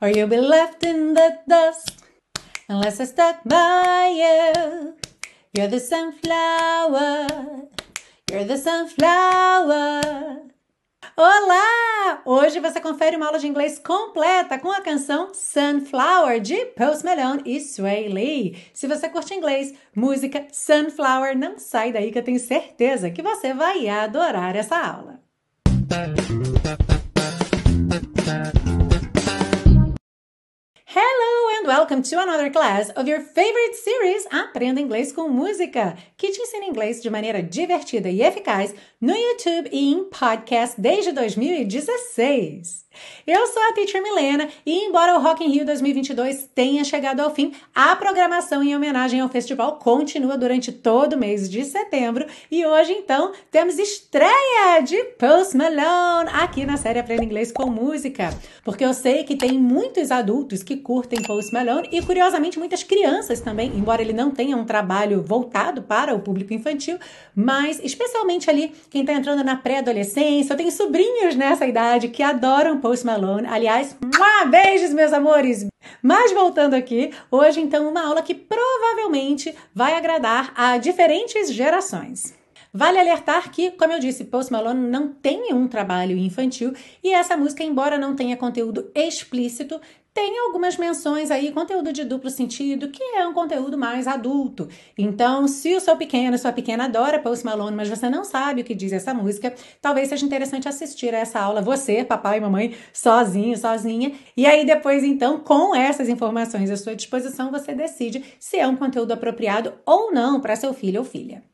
or you'll be left in the dust unless I stuck by you. You're the sunflower, you're the sunflower. Olá! Hoje você confere uma aula de inglês completa com a canção Sunflower de Post Malone e Sway Lee. Se você curte inglês, música Sunflower, não sai daí que eu tenho certeza que você vai adorar essa aula. Welcome to another class of your favorite series Aprenda Inglês com Música, que te ensina inglês de maneira divertida e eficaz no YouTube e em podcast desde 2016. Eu sou a Teacher Milena e, embora o Rock in Rio 2022 tenha chegado ao fim, a programação em homenagem ao festival continua durante todo o mês de setembro e hoje, então, temos estreia de Post Malone aqui na série Aprenda Inglês com Música, porque eu sei que tem muitos adultos que curtem Post Malone e, curiosamente, muitas crianças também, embora ele não tenha um trabalho voltado para o público infantil, mas especialmente ali quem está entrando na pré-adolescência. Eu tenho sobrinhos nessa idade que adoram Post Malone. Aliás, beijos, meus amores! Mas voltando aqui, hoje então uma aula que provavelmente vai agradar a diferentes gerações. Vale alertar que, como eu disse, Post Malone não tem um trabalho infantil e essa música, embora não tenha conteúdo explícito, tem algumas menções aí, conteúdo de duplo sentido, que é um conteúdo mais adulto. Então, se o seu pequeno, sua pequena adora Post Malone, mas você não sabe o que diz essa música, talvez seja interessante assistir a essa aula, você, papai e mamãe, sozinho, sozinha. E aí depois, então, com essas informações à sua disposição, você decide se é um conteúdo apropriado ou não para seu filho ou filha.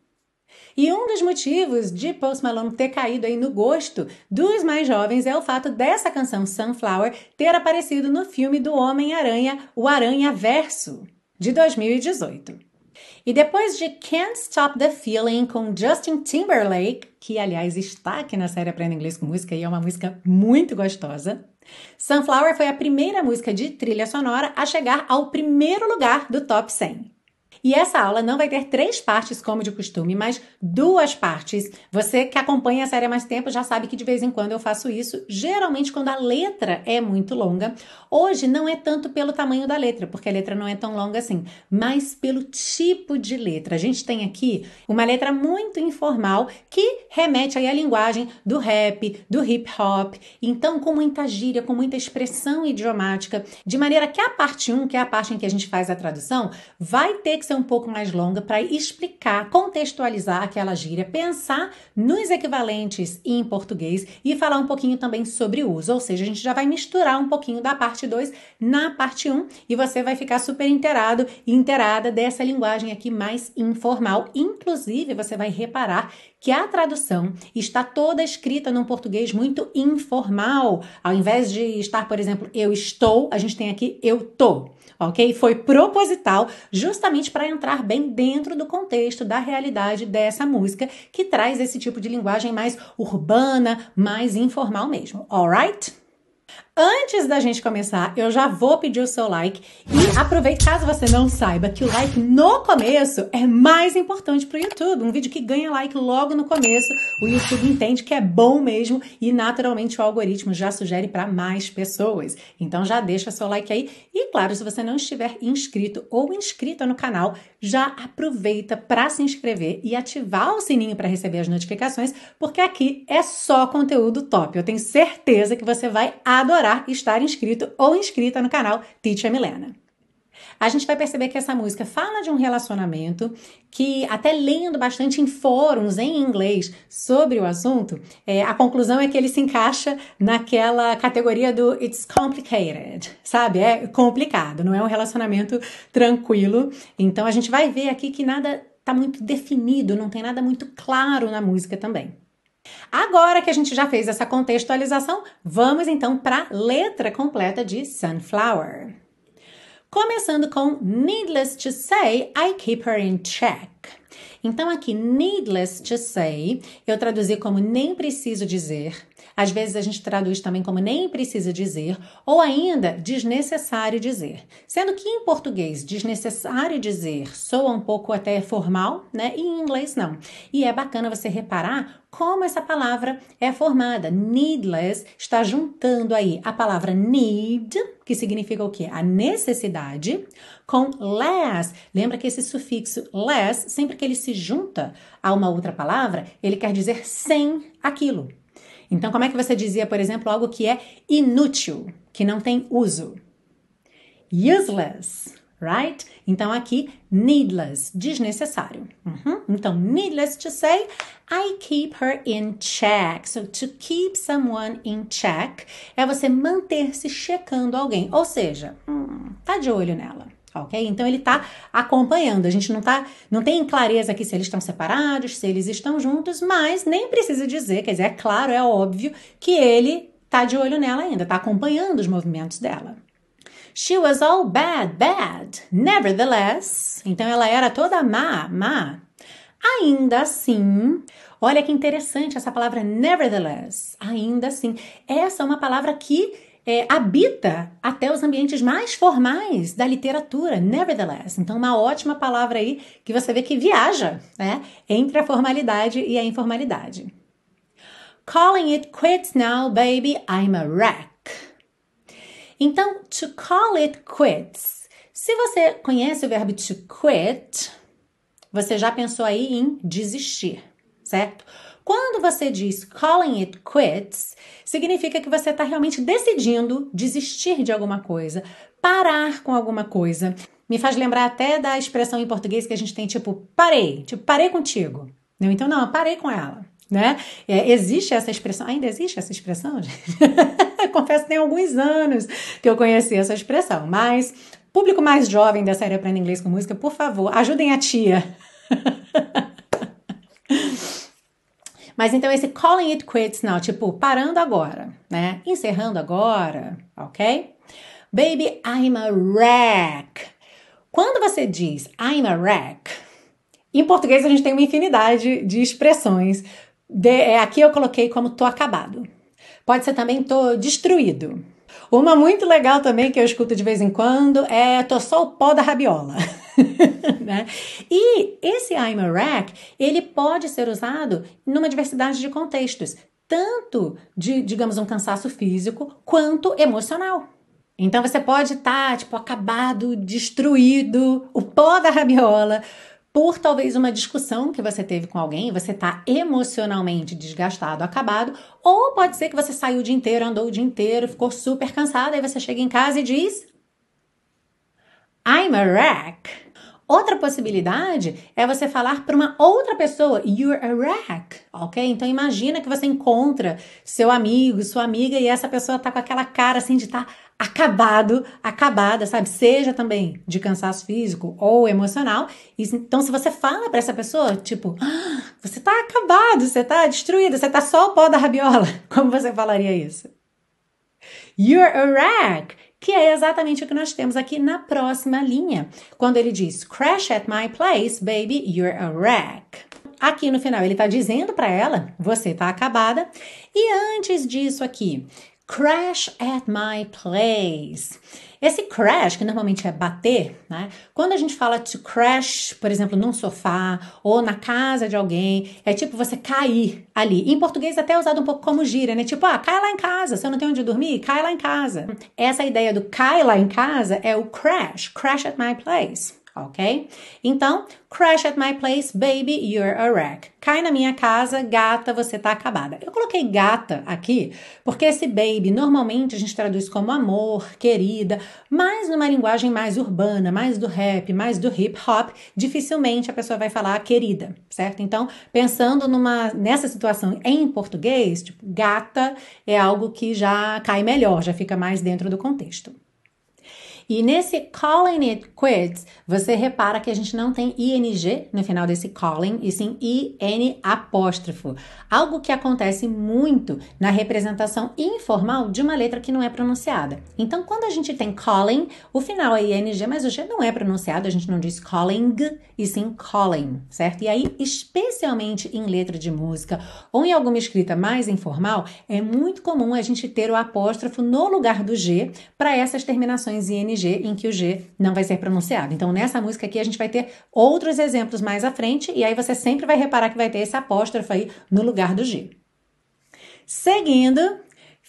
E um dos motivos de Post Malone ter caído aí no gosto dos mais jovens é o fato dessa canção Sunflower ter aparecido no filme do Homem-Aranha, o Aranha Verso, de 2018. E depois de Can't Stop the Feeling com Justin Timberlake, que aliás está aqui na série Aprenda Inglês com Música e é uma música muito gostosa, Sunflower foi a primeira música de trilha sonora a chegar ao primeiro lugar do top 100. E essa aula não vai ter três partes, como de costume, mas duas partes. Você que acompanha a série há mais tempo já sabe que de vez em quando eu faço isso, geralmente quando a letra é muito longa. Hoje não é tanto pelo tamanho da letra, porque a letra não é tão longa assim, mas pelo tipo de letra. A gente tem aqui uma letra muito informal que remete aí à linguagem do rap, do hip hop, então com muita gíria, com muita expressão idiomática, de maneira que a parte 1, que é a parte em que a gente faz a tradução, vai ter que ser um pouco mais longa para explicar, contextualizar aquela gíria, pensar nos equivalentes em português e falar um pouquinho também sobre o uso. Ou seja, a gente já vai misturar um pouquinho da parte 2 na parte 1 um, e você vai ficar super inteirado e inteirada dessa linguagem aqui mais informal. Inclusive, você vai reparar que a tradução está toda escrita num português muito informal. Ao invés de estar, por exemplo, eu estou, a gente tem aqui eu tô ok? Foi proposital justamente para entrar bem dentro do contexto da realidade dessa música que traz esse tipo de linguagem mais urbana, mais informal mesmo, alright? Antes da gente começar, eu já vou pedir o seu like e aproveite caso você não saiba que o like no começo é mais importante para o YouTube. Um vídeo que ganha like logo no começo, o YouTube entende que é bom mesmo e naturalmente o algoritmo já sugere para mais pessoas. Então já deixa seu like aí e claro, se você não estiver inscrito ou inscrita no canal, já aproveita para se inscrever e ativar o sininho para receber as notificações, porque aqui é só conteúdo top. Eu tenho certeza que você vai adorar estar inscrito ou inscrita no canal Teacher Milena. A gente vai perceber que essa música fala de um relacionamento que, até lendo bastante em fóruns em inglês sobre o assunto, é, a conclusão é que ele se encaixa naquela categoria do it's complicated, sabe? É complicado, não é um relacionamento tranquilo. Então a gente vai ver aqui que nada está muito definido, não tem nada muito claro na música também. Agora que a gente já fez essa contextualização, vamos então para a letra completa de Sunflower. Começando com Needless to say, I keep her in check. Então, aqui, needless to say, eu traduzi como nem preciso dizer. Às vezes a gente traduz também como nem precisa dizer, ou ainda desnecessário dizer. Sendo que em português, desnecessário dizer soa um pouco até formal, né? E em inglês não. E é bacana você reparar como essa palavra é formada. Needless está juntando aí a palavra need, que significa o quê? A necessidade, com less. Lembra que esse sufixo less, sempre que ele se junta a uma outra palavra, ele quer dizer sem aquilo. Então, como é que você dizia, por exemplo, algo que é inútil, que não tem uso? Useless, right? Então, aqui, needless, desnecessário. Uhum. Então, needless to say, I keep her in check. So, to keep someone in check é você manter-se checando alguém. Ou seja, hum, tá de olho nela ok? Então ele está acompanhando. A gente não tá, não tem clareza aqui se eles estão separados, se eles estão juntos, mas nem precisa dizer, quer dizer, é claro, é óbvio que ele tá de olho nela ainda, tá acompanhando os movimentos dela. She was all bad, bad. Nevertheless, então ela era toda má, má. Ainda assim, olha que interessante essa palavra nevertheless. Ainda assim, essa é uma palavra que é, habita até os ambientes mais formais da literatura, nevertheless. Então, uma ótima palavra aí que você vê que viaja né, entre a formalidade e a informalidade. Calling it quits now, baby, I'm a wreck. Então, to call it quits. Se você conhece o verbo to quit, você já pensou aí em desistir, certo? Quando você diz calling it quits, significa que você está realmente decidindo desistir de alguma coisa, parar com alguma coisa. Me faz lembrar até da expressão em português que a gente tem, tipo, parei, tipo, parei contigo. Não, então, não, parei com ela. Né? É, existe essa expressão, ainda existe essa expressão? Confesso que tem alguns anos que eu conheci essa expressão, mas público mais jovem da série Aprenda Inglês com Música, por favor, ajudem a tia. Mas então esse calling it quits now, tipo, parando agora, né? Encerrando agora, ok? Baby, I'm a wreck. Quando você diz I'm a wreck, em português a gente tem uma infinidade de expressões. De, é, aqui eu coloquei como tô acabado. Pode ser também tô destruído. Uma muito legal também que eu escuto de vez em quando é tô só o pó da rabiola. né? E esse I'm a wreck, ele pode ser usado numa diversidade de contextos, tanto de, digamos, um cansaço físico quanto emocional. Então você pode estar, tá, tipo, acabado, destruído, o pó da rabiola, por talvez uma discussão que você teve com alguém, você está emocionalmente desgastado, acabado, ou pode ser que você saiu o dia inteiro, andou o dia inteiro, ficou super cansado, aí você chega em casa e diz: I'm a wreck. Outra possibilidade é você falar para uma outra pessoa, you're a wreck, ok? Então imagina que você encontra seu amigo, sua amiga e essa pessoa tá com aquela cara assim de estar tá acabado, acabada, sabe? Seja também de cansaço físico ou emocional. Então se você fala para essa pessoa, tipo, ah, você tá acabado, você tá destruído, você tá só o pó da rabiola. Como você falaria isso? You're a wreck que é exatamente o que nós temos aqui na próxima linha, quando ele diz crash at my place, baby, you're a wreck. Aqui no final ele está dizendo para ela, você está acabada. E antes disso aqui, crash at my place. Esse crash, que normalmente é bater, né? Quando a gente fala to crash, por exemplo, num sofá ou na casa de alguém, é tipo você cair ali. Em português até é usado um pouco como gíria, né? Tipo, ah, cai lá em casa. Se eu não tenho onde dormir, cai lá em casa. Essa ideia do cai lá em casa é o crash, crash at my place ok? Então, crash at my place, baby, you're a wreck. Cai na minha casa, gata, você tá acabada. Eu coloquei gata aqui porque esse baby normalmente a gente traduz como amor, querida, mas numa linguagem mais urbana, mais do rap, mais do hip hop, dificilmente a pessoa vai falar querida, certo? Então, pensando numa nessa situação em português, tipo, gata é algo que já cai melhor, já fica mais dentro do contexto. E nesse calling it quits, você repara que a gente não tem ing no final desse calling, e sim in apóstrofo. Algo que acontece muito na representação informal de uma letra que não é pronunciada. Então, quando a gente tem calling, o final é ing, mas o g não é pronunciado, a gente não diz calling, e sim calling, certo? E aí, especialmente em letra de música ou em alguma escrita mais informal, é muito comum a gente ter o apóstrofo no lugar do G para essas terminações ing em que o G não vai ser pronunciado. Então, nessa música aqui, a gente vai ter outros exemplos mais à frente, e aí você sempre vai reparar que vai ter esse apóstrofo aí no lugar do G. Seguindo,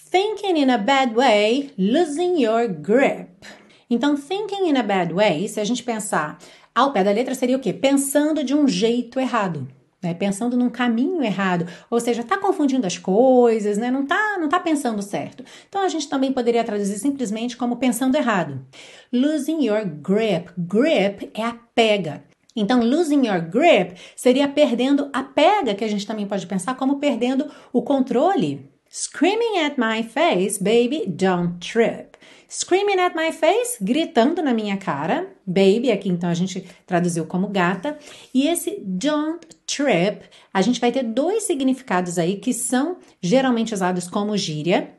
thinking in a bad way, losing your grip. Então, thinking in a bad way, se a gente pensar ao pé da letra, seria o quê? Pensando de um jeito errado né? Pensando num caminho errado, ou seja, está confundindo as coisas, né? Não está não tá pensando certo. Então a gente também poderia traduzir simplesmente como pensando errado. Losing your grip. Grip é a pega. Então, losing your grip seria perdendo a pega, que a gente também pode pensar como perdendo o controle. Screaming at my face, baby, don't trip. Screaming at my face, gritando na minha cara. Baby, aqui então a gente traduziu como gata. E esse don't trip, a gente vai ter dois significados aí que são geralmente usados como gíria.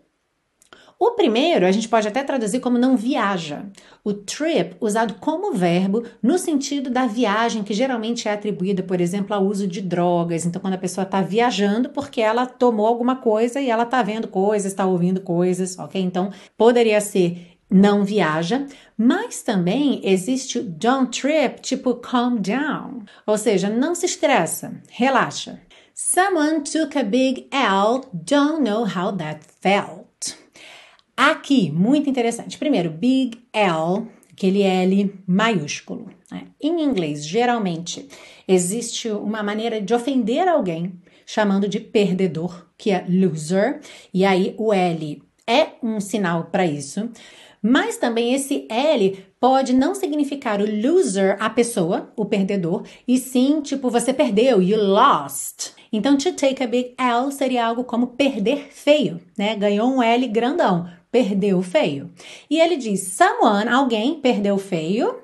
O primeiro a gente pode até traduzir como não viaja. O trip, usado como verbo no sentido da viagem, que geralmente é atribuída, por exemplo, ao uso de drogas. Então, quando a pessoa está viajando porque ela tomou alguma coisa e ela está vendo coisas, está ouvindo coisas, ok? Então, poderia ser não viaja, mas também existe o don't trip, tipo calm down, ou seja, não se estressa, relaxa. Someone took a big L, don't know how that felt. Aqui, muito interessante. Primeiro, big L, aquele L maiúsculo. Né? Em inglês, geralmente, existe uma maneira de ofender alguém chamando de perdedor, que é loser, e aí o L é um sinal para isso. Mas também esse L pode não significar o loser, a pessoa, o perdedor, e sim, tipo, você perdeu, you lost. Então, to take a big L seria algo como perder feio, né? Ganhou um L grandão perdeu feio. E ele diz: someone, alguém perdeu feio.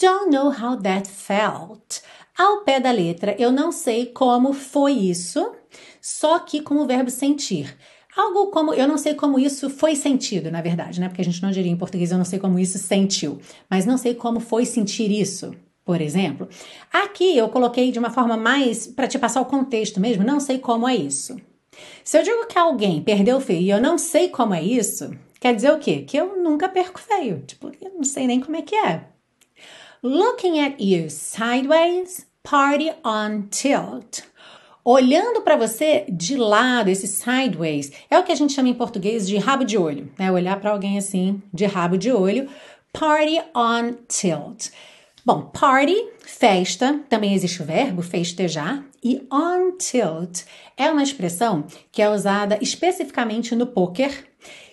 Don't know how that felt. Ao pé da letra, eu não sei como foi isso, só que com o verbo sentir. Algo como, eu não sei como isso foi sentido, na verdade, né? Porque a gente não diria em português, eu não sei como isso sentiu, mas não sei como foi sentir isso, por exemplo. Aqui eu coloquei de uma forma mais para te passar o contexto mesmo, não sei como é isso. Se eu digo que alguém perdeu feio e eu não sei como é isso, quer dizer o quê? Que eu nunca perco feio. Tipo, eu não sei nem como é que é. Looking at you sideways, party on tilt. Olhando para você de lado, esse sideways, é o que a gente chama em português de rabo de olho, né? Olhar para alguém assim, de rabo de olho. Party on tilt. Bom, party, festa, também existe o verbo festejar, e on tilt é uma expressão que é usada especificamente no poker,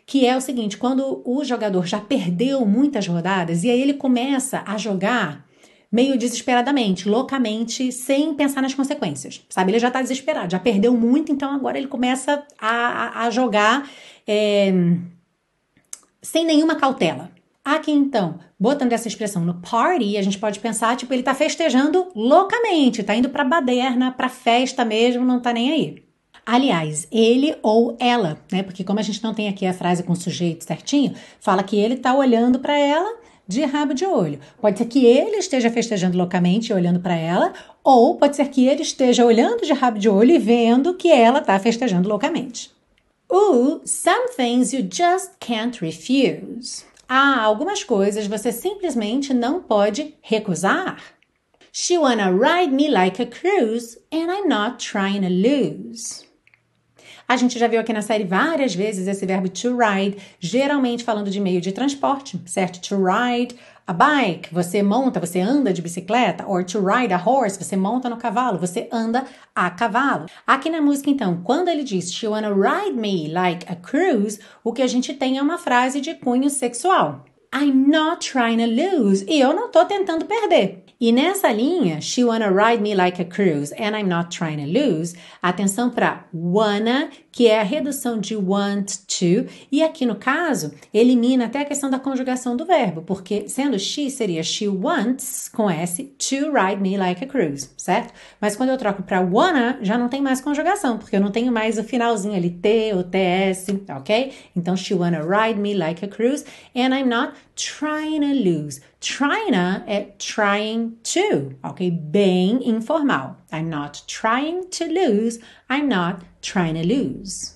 que é o seguinte, quando o jogador já perdeu muitas rodadas e aí ele começa a jogar meio desesperadamente, loucamente, sem pensar nas consequências, sabe? Ele já tá desesperado, já perdeu muito, então agora ele começa a, a, a jogar é, sem nenhuma cautela. Aqui então, botando essa expressão no party, a gente pode pensar, tipo, ele tá festejando loucamente, tá indo pra baderna, pra festa mesmo, não tá nem aí. Aliás, ele ou ela, né? Porque como a gente não tem aqui a frase com sujeito certinho, fala que ele tá olhando para ela de rabo de olho. Pode ser que ele esteja festejando loucamente e olhando para ela, ou pode ser que ele esteja olhando de rabo de olho e vendo que ela tá festejando loucamente. Ooh, some things you just can't refuse. Há algumas coisas você simplesmente não pode recusar. She wanna ride me like a cruise and I'm not trying to lose. A gente já viu aqui na série várias vezes esse verbo to ride, geralmente falando de meio de transporte, certo? To ride a bike, você monta, você anda de bicicleta, or to ride a horse, você monta no cavalo, você anda a cavalo. Aqui na música, então, quando ele diz she wanna ride me like a cruise, o que a gente tem é uma frase de cunho sexual. I'm not trying to lose. E eu não tô tentando perder. E nessa linha, she wanna ride me like a cruise and I'm not trying to lose. Atenção para wanna, que é a redução de want to, e aqui no caso, elimina até a questão da conjugação do verbo, porque sendo she seria she wants com s to ride me like a cruise, certo? Mas quando eu troco para wanna, já não tem mais conjugação, porque eu não tenho mais o finalzinho ali t ou ts, ok? Então she wanna ride me like a cruise and I'm not trying to lose. Trying é trying to, ok? Bem informal. I'm not trying to lose, I'm not trying to lose.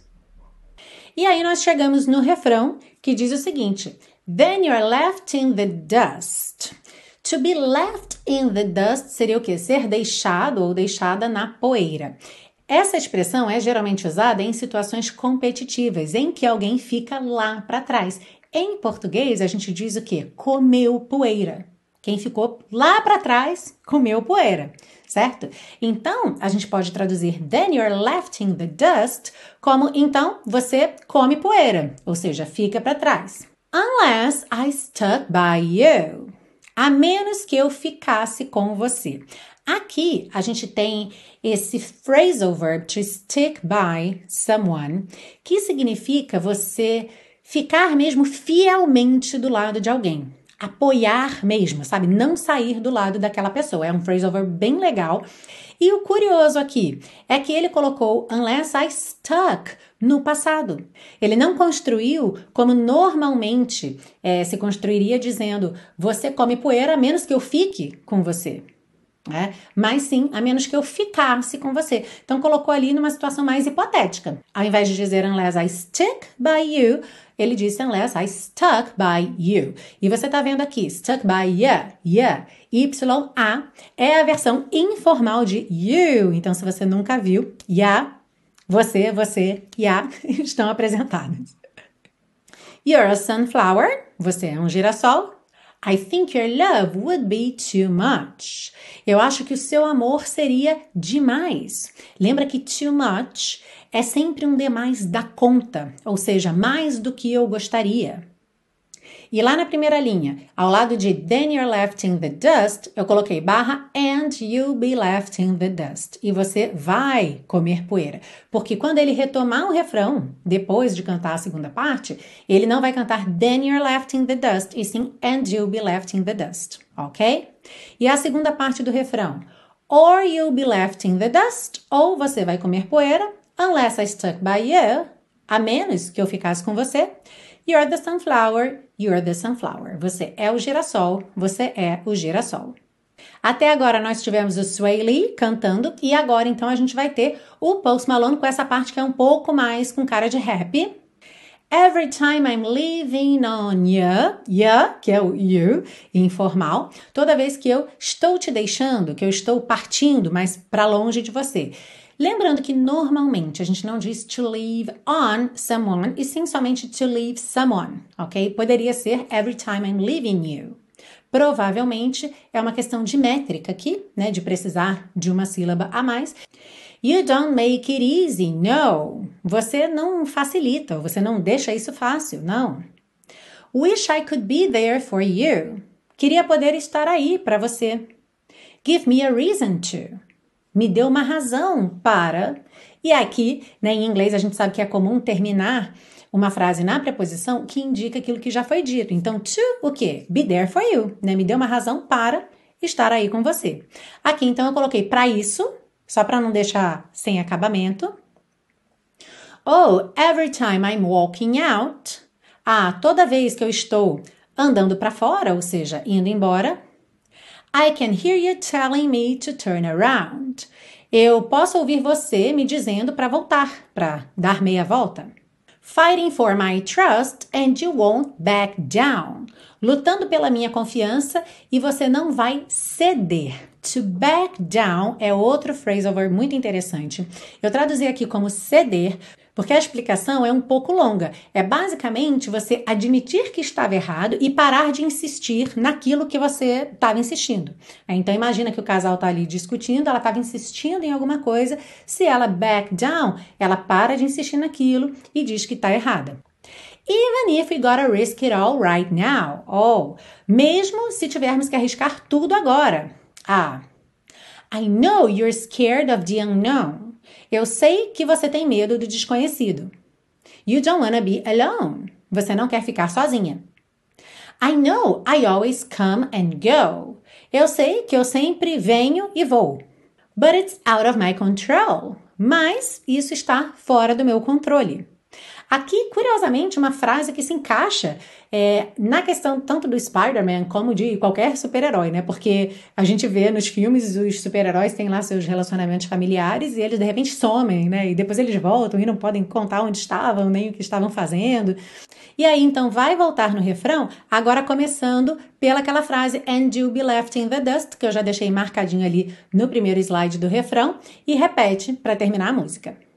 E aí nós chegamos no refrão que diz o seguinte: Then you're left in the dust. To be left in the dust seria o que? Ser deixado ou deixada na poeira. Essa expressão é geralmente usada em situações competitivas, em que alguém fica lá para trás. Em português, a gente diz o quê? Comeu poeira. Quem ficou lá para trás comeu poeira, certo? Então, a gente pode traduzir then you're left in the dust como então você come poeira, ou seja, fica para trás. Unless I stuck by you. A menos que eu ficasse com você. Aqui a gente tem esse phrasal verb to stick by someone, que significa você ficar mesmo fielmente do lado de alguém. Apoiar mesmo, sabe? Não sair do lado daquela pessoa. É um phrasal verb bem legal. E o curioso aqui é que ele colocou unless I stuck no passado. Ele não construiu como normalmente é, se construiria dizendo você come poeira a menos que eu fique com você. É, mas sim, a menos que eu ficasse com você. Então colocou ali numa situação mais hipotética. Ao invés de dizer unless I stick by you, ele disse unless I stuck by you. E você tá vendo aqui, stuck by yeah, yeah. Y-A é a versão informal de you. Então, se você nunca viu, yeah, você, você, yeah estão apresentados. You're a sunflower. Você é um girassol. I think your love would be too much. Eu acho que o seu amor seria demais. Lembra que too much é sempre um demais da conta, ou seja, mais do que eu gostaria. E lá na primeira linha, ao lado de then you're left in the dust, eu coloquei barra and you'll be left in the dust. E você vai comer poeira. Porque quando ele retomar o refrão, depois de cantar a segunda parte, ele não vai cantar then you're left in the dust, e sim and you'll be left in the dust, ok? E a segunda parte do refrão, or you'll be left in the dust, ou você vai comer poeira, unless I stuck by you, a menos que eu ficasse com você. You're the sunflower, you're the sunflower. Você é o girassol, você é o girassol. Até agora nós tivemos o Sway Lee cantando e agora então a gente vai ter o Post Malone com essa parte que é um pouco mais com cara de rap. Every time I'm leaving on you, you, que é o you, informal, toda vez que eu estou te deixando, que eu estou partindo mais para longe de você. Lembrando que normalmente a gente não diz to leave on someone e sim somente to leave someone, ok? Poderia ser every time I'm leaving you. Provavelmente é uma questão de métrica aqui, né? De precisar de uma sílaba a mais. You don't make it easy, no. Você não facilita, você não deixa isso fácil, não. Wish I could be there for you. Queria poder estar aí para você. Give me a reason to me deu uma razão para. E aqui, né, em inglês, a gente sabe que é comum terminar uma frase na preposição que indica aquilo que já foi dito. Então, to o quê? Be there for you, né? Me deu uma razão para estar aí com você. Aqui, então, eu coloquei para isso, só para não deixar sem acabamento. Oh, every time I'm walking out. Ah, toda vez que eu estou andando para fora, ou seja, indo embora, I can hear you telling me to turn around. Eu posso ouvir você me dizendo para voltar, para dar meia volta. Fighting for my trust and you won't back down. Lutando pela minha confiança e você não vai ceder. To back down é outro phrasal verb muito interessante. Eu traduzi aqui como ceder porque a explicação é um pouco longa. É basicamente você admitir que estava errado e parar de insistir naquilo que você estava insistindo. É, então imagina que o casal está ali discutindo, ela estava insistindo em alguma coisa. Se ela back down, ela para de insistir naquilo e diz que está errada. Even if we gotta risk it all right now. Ou, mesmo se tivermos que arriscar tudo agora. Ah, I know you're scared of the unknown. Eu sei que você tem medo do desconhecido. You don't wanna be alone. Você não quer ficar sozinha. I know I always come and go. Eu sei que eu sempre venho e vou. But it's out of my control. Mas isso está fora do meu controle. Aqui, curiosamente, uma frase que se encaixa é, na questão tanto do Spider-Man como de qualquer super-herói, né? Porque a gente vê nos filmes os super-heróis têm lá seus relacionamentos familiares e eles de repente somem, né? E depois eles voltam e não podem contar onde estavam, nem o que estavam fazendo. E aí então vai voltar no refrão, agora começando pela aquela frase and you'll be left in the dust, que eu já deixei marcadinho ali no primeiro slide do refrão, e repete para terminar a música.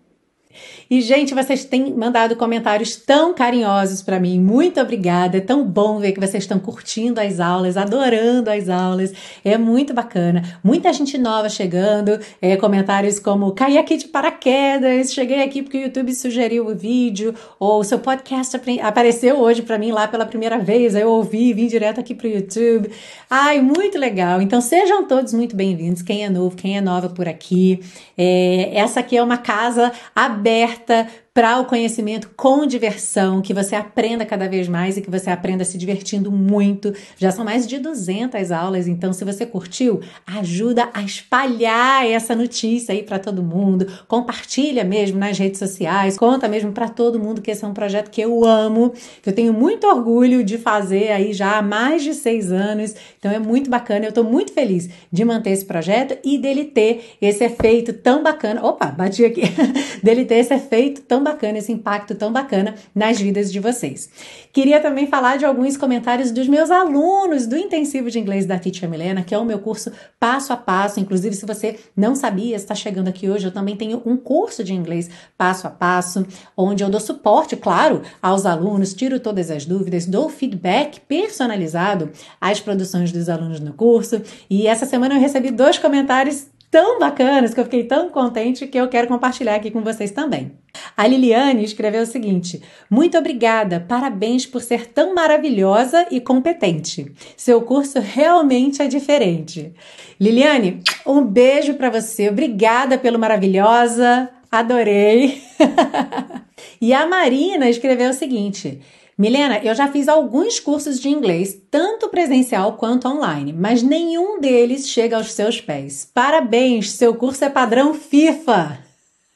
E, gente, vocês têm mandado comentários tão carinhosos para mim. Muito obrigada. É tão bom ver que vocês estão curtindo as aulas, adorando as aulas. É muito bacana. Muita gente nova chegando. É, comentários como: caí aqui de paraquedas, cheguei aqui porque o YouTube sugeriu o vídeo, ou seu podcast apareceu hoje para mim lá pela primeira vez. Eu ouvi, vim direto aqui para o YouTube. Ai, muito legal. Então, sejam todos muito bem-vindos. Quem é novo, quem é nova por aqui. É, essa aqui é uma casa aberta aberta para o conhecimento com diversão, que você aprenda cada vez mais e que você aprenda se divertindo muito. Já são mais de 200 aulas, então se você curtiu, ajuda a espalhar essa notícia aí para todo mundo. Compartilha mesmo nas redes sociais, conta mesmo para todo mundo que esse é um projeto que eu amo, que eu tenho muito orgulho de fazer aí já há mais de seis anos. Então é muito bacana, eu estou muito feliz de manter esse projeto e dele ter esse efeito tão bacana. Opa, bati aqui. dele ter esse efeito tão bacana, esse impacto tão bacana nas vidas de vocês. Queria também falar de alguns comentários dos meus alunos do intensivo de inglês da Teacher Milena, que é o meu curso passo a passo. Inclusive, se você não sabia, está chegando aqui hoje, eu também tenho um curso de inglês passo a passo, onde eu dou suporte, claro, aos alunos, tiro todas as dúvidas, dou feedback personalizado às produções dos alunos no curso. E essa semana eu recebi dois comentários tão bacanas que eu fiquei tão contente que eu quero compartilhar aqui com vocês também. A Liliane escreveu o seguinte: Muito obrigada, parabéns por ser tão maravilhosa e competente. Seu curso realmente é diferente. Liliane, um beijo para você. Obrigada pelo maravilhosa. Adorei. e a Marina escreveu o seguinte: Milena, eu já fiz alguns cursos de inglês, tanto presencial quanto online, mas nenhum deles chega aos seus pés. Parabéns, seu curso é padrão FIFA.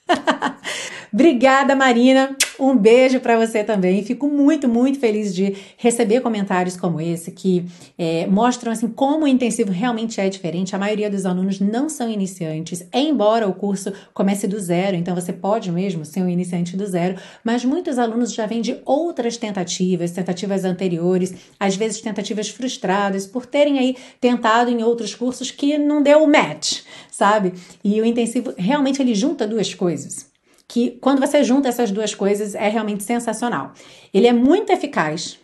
Obrigada, Marina. Um beijo para você também. Fico muito, muito feliz de receber comentários como esse que é, mostram assim como o intensivo realmente é diferente. A maioria dos alunos não são iniciantes, embora o curso comece do zero, então você pode mesmo ser um iniciante do zero, mas muitos alunos já vêm de outras tentativas, tentativas anteriores, às vezes tentativas frustradas por terem aí tentado em outros cursos que não deu match, sabe? E o intensivo realmente ele junta duas coisas que quando você junta essas duas coisas é realmente sensacional. Ele é muito eficaz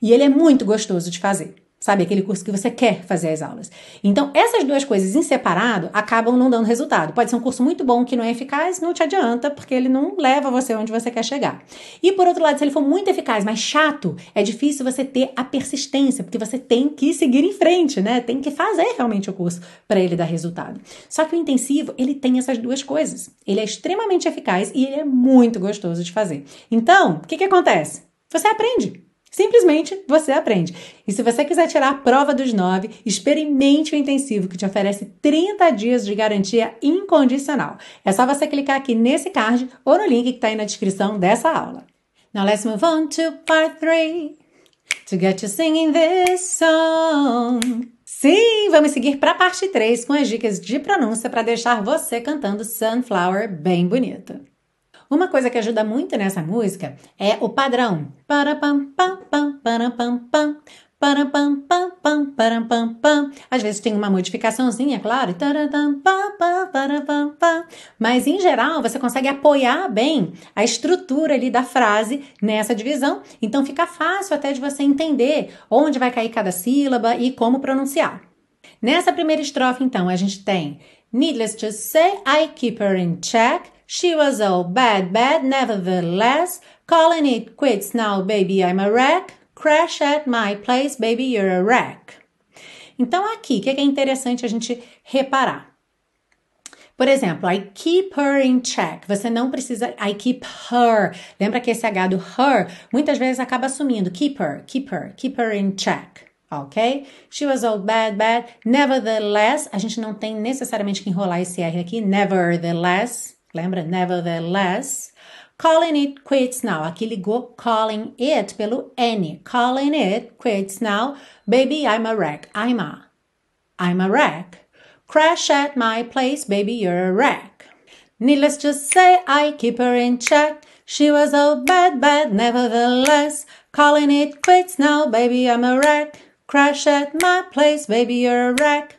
e ele é muito gostoso de fazer. Sabe, aquele curso que você quer fazer as aulas. Então, essas duas coisas em separado acabam não dando resultado. Pode ser um curso muito bom que não é eficaz, não te adianta, porque ele não leva você onde você quer chegar. E por outro lado, se ele for muito eficaz, mas chato, é difícil você ter a persistência, porque você tem que seguir em frente, né? Tem que fazer realmente o curso para ele dar resultado. Só que o intensivo, ele tem essas duas coisas. Ele é extremamente eficaz e ele é muito gostoso de fazer. Então, o que, que acontece? Você aprende. Simplesmente você aprende. E se você quiser tirar a prova dos nove, experimente o intensivo que te oferece 30 dias de garantia incondicional. É só você clicar aqui nesse card ou no link que está aí na descrição dessa aula. Now let's move on to part 3 to get you singing this song. Sim, vamos seguir para a parte 3 com as dicas de pronúncia para deixar você cantando Sunflower bem bonito. Uma coisa que ajuda muito nessa música é o padrão. Às vezes tem uma modificaçãozinha, claro. Mas em geral você consegue apoiar bem a estrutura ali da frase nessa divisão. Então fica fácil até de você entender onde vai cair cada sílaba e como pronunciar. Nessa primeira estrofe, então, a gente tem Needless to say, I keep her in check. She was all bad, bad, nevertheless. Calling it quits now, baby, I'm a wreck. Crash at my place, baby, you're a wreck. Então, aqui, o que é interessante a gente reparar? Por exemplo, I keep her in check. Você não precisa I keep her. Lembra que esse H do her muitas vezes acaba sumindo. Keep her, keep her, keep her in check. Ok? She was all bad, bad. Nevertheless, a gente não tem necessariamente que enrolar esse R aqui. Nevertheless. Lembra? Nevertheless. Calling it quits now. Aqui ligou calling it pelo N. Calling it quits now. Baby, I'm a wreck. I'm a. I'm a wreck. Crash at my place, baby, you're a wreck. Needless to say, I keep her in check. She was all bad, bad, nevertheless. Calling it quits now, baby, I'm a wreck. Crash at my place, baby, you're a wreck.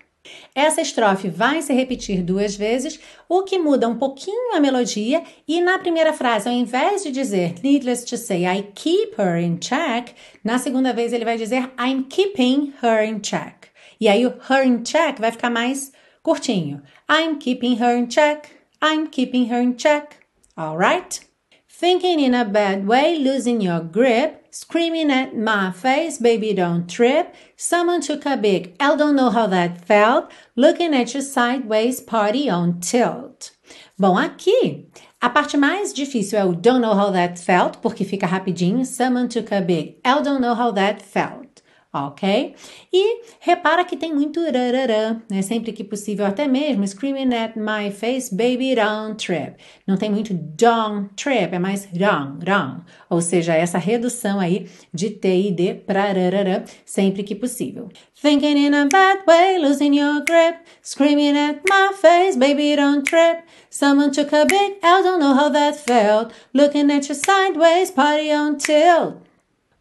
Essa estrofe vai se repetir duas vezes, o que muda um pouquinho a melodia, e na primeira frase, ao invés de dizer needless to say I keep her in check, na segunda vez ele vai dizer I'm keeping her in check. E aí o her in check vai ficar mais curtinho. I'm keeping her in check. I'm keeping her in check. Alright? Thinking in a bad way, losing your grip, screaming at my face, baby don't trip. Someone took a big L, don't know how that felt, looking at you sideways, party on tilt. Bom, aqui a parte mais difícil é o don't know how that felt, porque fica rapidinho. Someone took a big L, don't know how that felt ok? E repara que tem muito rararã, né? Sempre que possível, até mesmo screaming at my face, baby, don't trip. Não tem muito don't trip, é mais wrong, wrong. Ou seja, essa redução aí de T e D para rararã, sempre que possível. Thinking in a bad way, losing your grip, screaming at my face, baby, don't trip. Someone took a big L, don't know how that felt, looking at you sideways, party on tilt.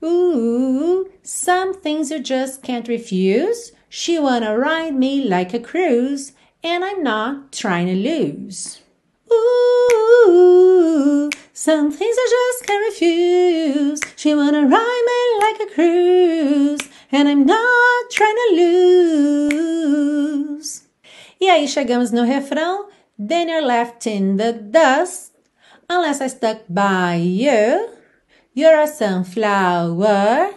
Ooh, some things you just can't refuse. She wanna ride me like a cruise, and I'm not trying to lose. Ooh, some things I just can't refuse. She wanna ride me like a cruise, and I'm not trying to lose. E aí chegamos no refrão. Then you're left in the dust, unless I stuck by you. You're a sunflower.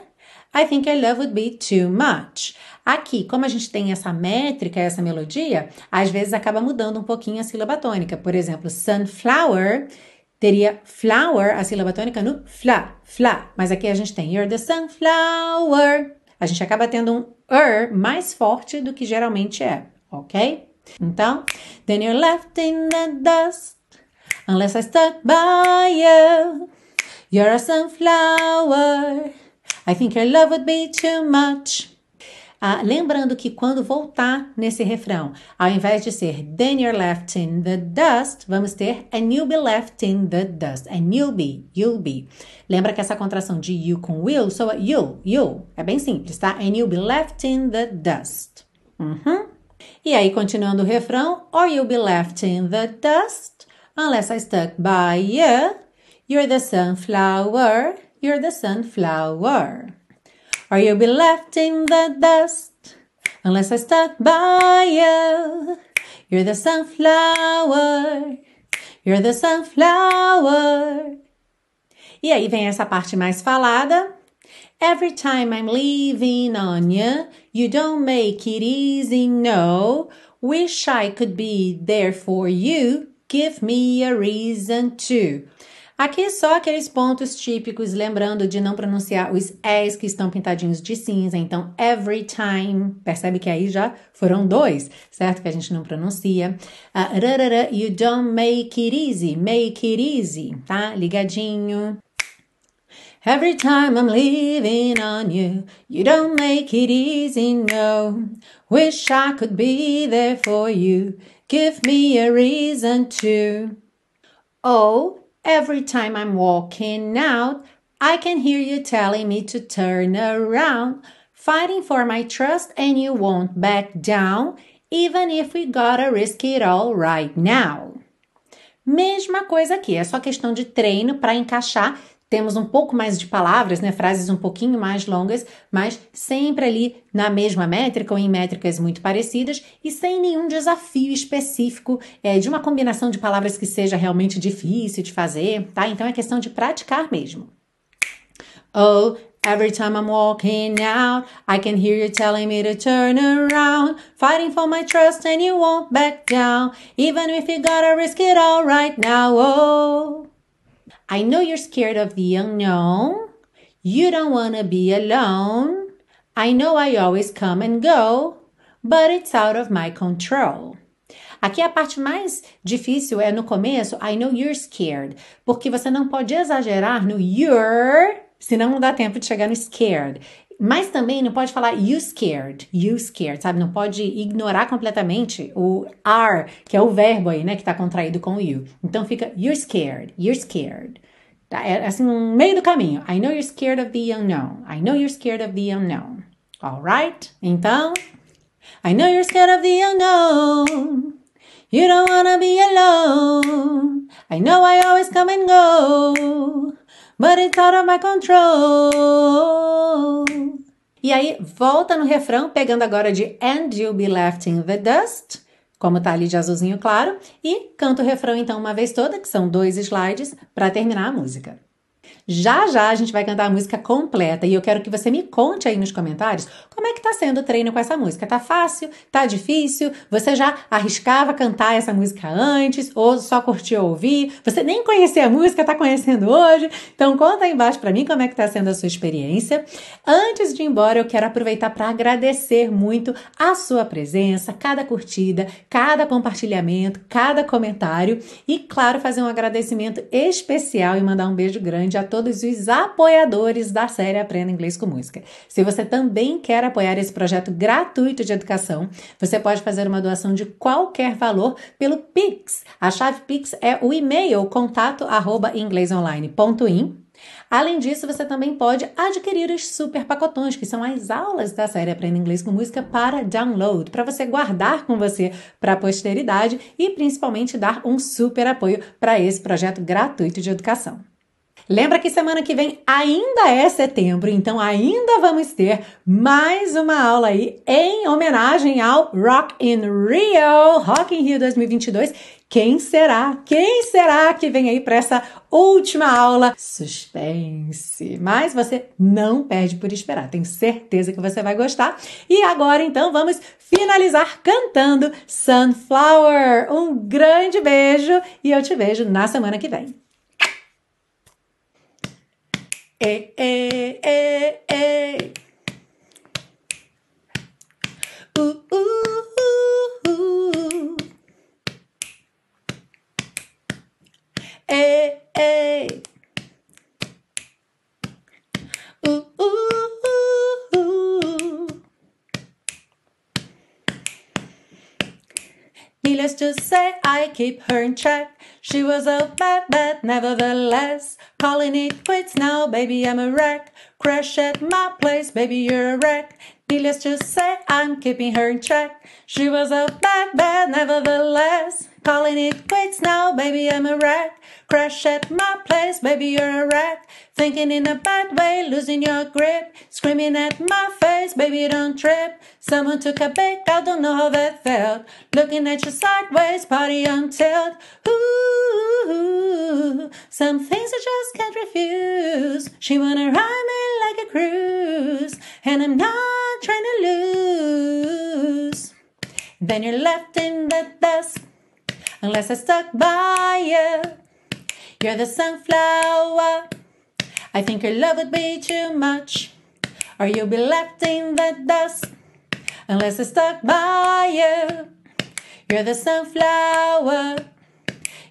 I think your love would be too much. Aqui, como a gente tem essa métrica, essa melodia, às vezes acaba mudando um pouquinho a sílaba tônica. Por exemplo, sunflower teria flower, a sílaba tônica no fla, fla. Mas aqui a gente tem you're the sunflower. A gente acaba tendo um er mais forte do que geralmente é, ok? Então, then you're left in the dust unless I stuck by you. You're a sunflower. I think your love would be too much. Ah, lembrando que quando voltar nesse refrão, ao invés de ser then you're left in the dust, vamos ter and you'll be left in the dust. And you'll be, you'll be. Lembra que essa contração de you com will soa you'll, you'll. É bem simples, tá? And you'll be left in the dust. Uhum. E aí, continuando o refrão, or you'll be left in the dust unless I stuck by you. You're the sunflower, you're the sunflower. Or you'll be left in the dust unless I stuck by you. You're the sunflower, you're the sunflower. E aí vem essa parte mais falada. Every time I'm leaving on you, you don't make it easy, no. Wish I could be there for you. Give me a reason to. Aqui só aqueles pontos típicos, lembrando de não pronunciar os S que estão pintadinhos de cinza. Então, every time, percebe que aí já foram dois, certo? Que a gente não pronuncia. Uh, rarara, you don't make it easy, make it easy, tá? Ligadinho. Every time I'm leaving on you, you don't make it easy, no. Wish I could be there for you. Give me a reason to. Oh, Every time I'm walking out, I can hear you telling me to turn around, fighting for my trust, and you won't back down, even if we gotta risk it all right now. Mesma coisa aqui, é só questão de treino para encaixar temos um pouco mais de palavras, né, frases um pouquinho mais longas, mas sempre ali na mesma métrica ou em métricas muito parecidas e sem nenhum desafio específico é, de uma combinação de palavras que seja realmente difícil de fazer, tá? Então é questão de praticar mesmo. Oh, Every time I'm walking out, I can hear you telling me to turn around. Fighting for my trust and you won't back down. Even if you gotta risk it all right now. Oh, I know you're scared of the unknown. You don't wanna be alone. I know I always come and go, but it's out of my control. Aqui a parte mais difícil é no começo, I know you're scared, porque você não pode exagerar no you're senão não dá tempo de chegar no scared. Mas também não pode falar you scared, you scared, sabe? Não pode ignorar completamente o are, que é o verbo aí, né? Que tá contraído com o you. Então fica you're scared, you're scared. Tá? É assim, no meio do caminho. I know you're scared of the unknown. I know you're scared of the unknown. Alright? Então, I know you're scared of the unknown. You don't wanna be alone. I know I always come and go but it's out of my control. E aí, volta no refrão, pegando agora de And You'll Be Left in the Dust, como tá ali de azulzinho claro, e canta o refrão então uma vez toda, que são dois slides, para terminar a música. Já já a gente vai cantar a música completa e eu quero que você me conte aí nos comentários como é que tá sendo o treino com essa música. Tá fácil? Tá difícil? Você já arriscava cantar essa música antes ou só curtiu ouvir? Você nem conhecia a música, tá conhecendo hoje? Então conta aí embaixo para mim como é que tá sendo a sua experiência. Antes de ir embora, eu quero aproveitar para agradecer muito a sua presença, cada curtida, cada compartilhamento, cada comentário e claro, fazer um agradecimento especial e mandar um beijo grande a todos os apoiadores da série Aprenda Inglês com Música. Se você também quer apoiar esse projeto gratuito de educação, você pode fazer uma doação de qualquer valor pelo Pix. A chave Pix é o e-mail contato arroba inglesonline.in. Além disso, você também pode adquirir os super pacotões, que são as aulas da série Aprenda Inglês com Música para download, para você guardar com você para a posteridade e principalmente dar um super apoio para esse projeto gratuito de educação. Lembra que semana que vem ainda é setembro, então ainda vamos ter mais uma aula aí em homenagem ao Rock in Rio, Rock in Rio 2022. Quem será? Quem será que vem aí para essa última aula? Suspense. Mas você não perde por esperar. Tenho certeza que você vai gostar. E agora então vamos finalizar cantando Sunflower. Um grande beijo e eu te vejo na semana que vem. Hey, hey, hey, hey. Ooh, ooh, ooh, ooh. Hey, hey. Ooh, ooh, ooh. Needless to say, I keep her in check. She was a bad, bad, nevertheless. Calling it quits now, baby, I'm a wreck. Crash at my place, baby, you're a wreck. Needless to say, I'm keeping her in check. She was a bad, bad, nevertheless. Calling it quits now, baby, I'm a wreck. Crash at my place, baby, you're a wreck. Thinking in a bad way, losing your grip. Screaming at my face, baby, don't trip. Someone took a big, I don't know how that felt. Looking at you sideways, party on tilt. Ooh, some things I just can't refuse. She wanna ride me like a cruise, and I'm not trying to lose. Then you're left in the dust, unless I stuck by you. You're the sunflower. I think your love would be too much, or you'll be left in the dust unless I stuck by you. You're the sunflower.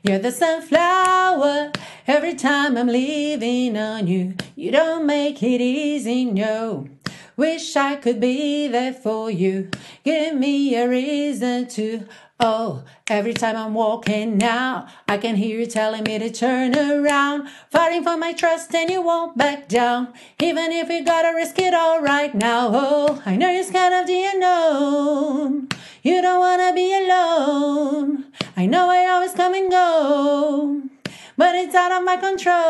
You're the sunflower. Every time I'm leaving on you, you don't make it easy, no. Wish I could be there for you. Give me a reason to Oh, every time I'm walking now, I can hear you telling me to turn around. Fighting for my trust and you won't back down. Even if you gotta risk it all right now. Oh, I know you're scared of the unknown. You don't wanna be alone. I know I always come and go. but it's out of my control.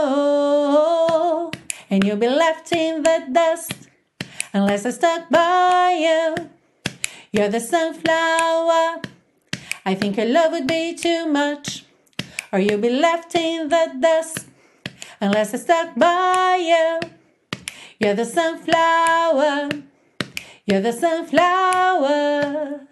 And you'll be left in the dust unless I stuck by you. You're the sunflower. I think your love would be too much, or you'll be left in the dust unless I stuck by you. You're the sunflower. You're the sunflower.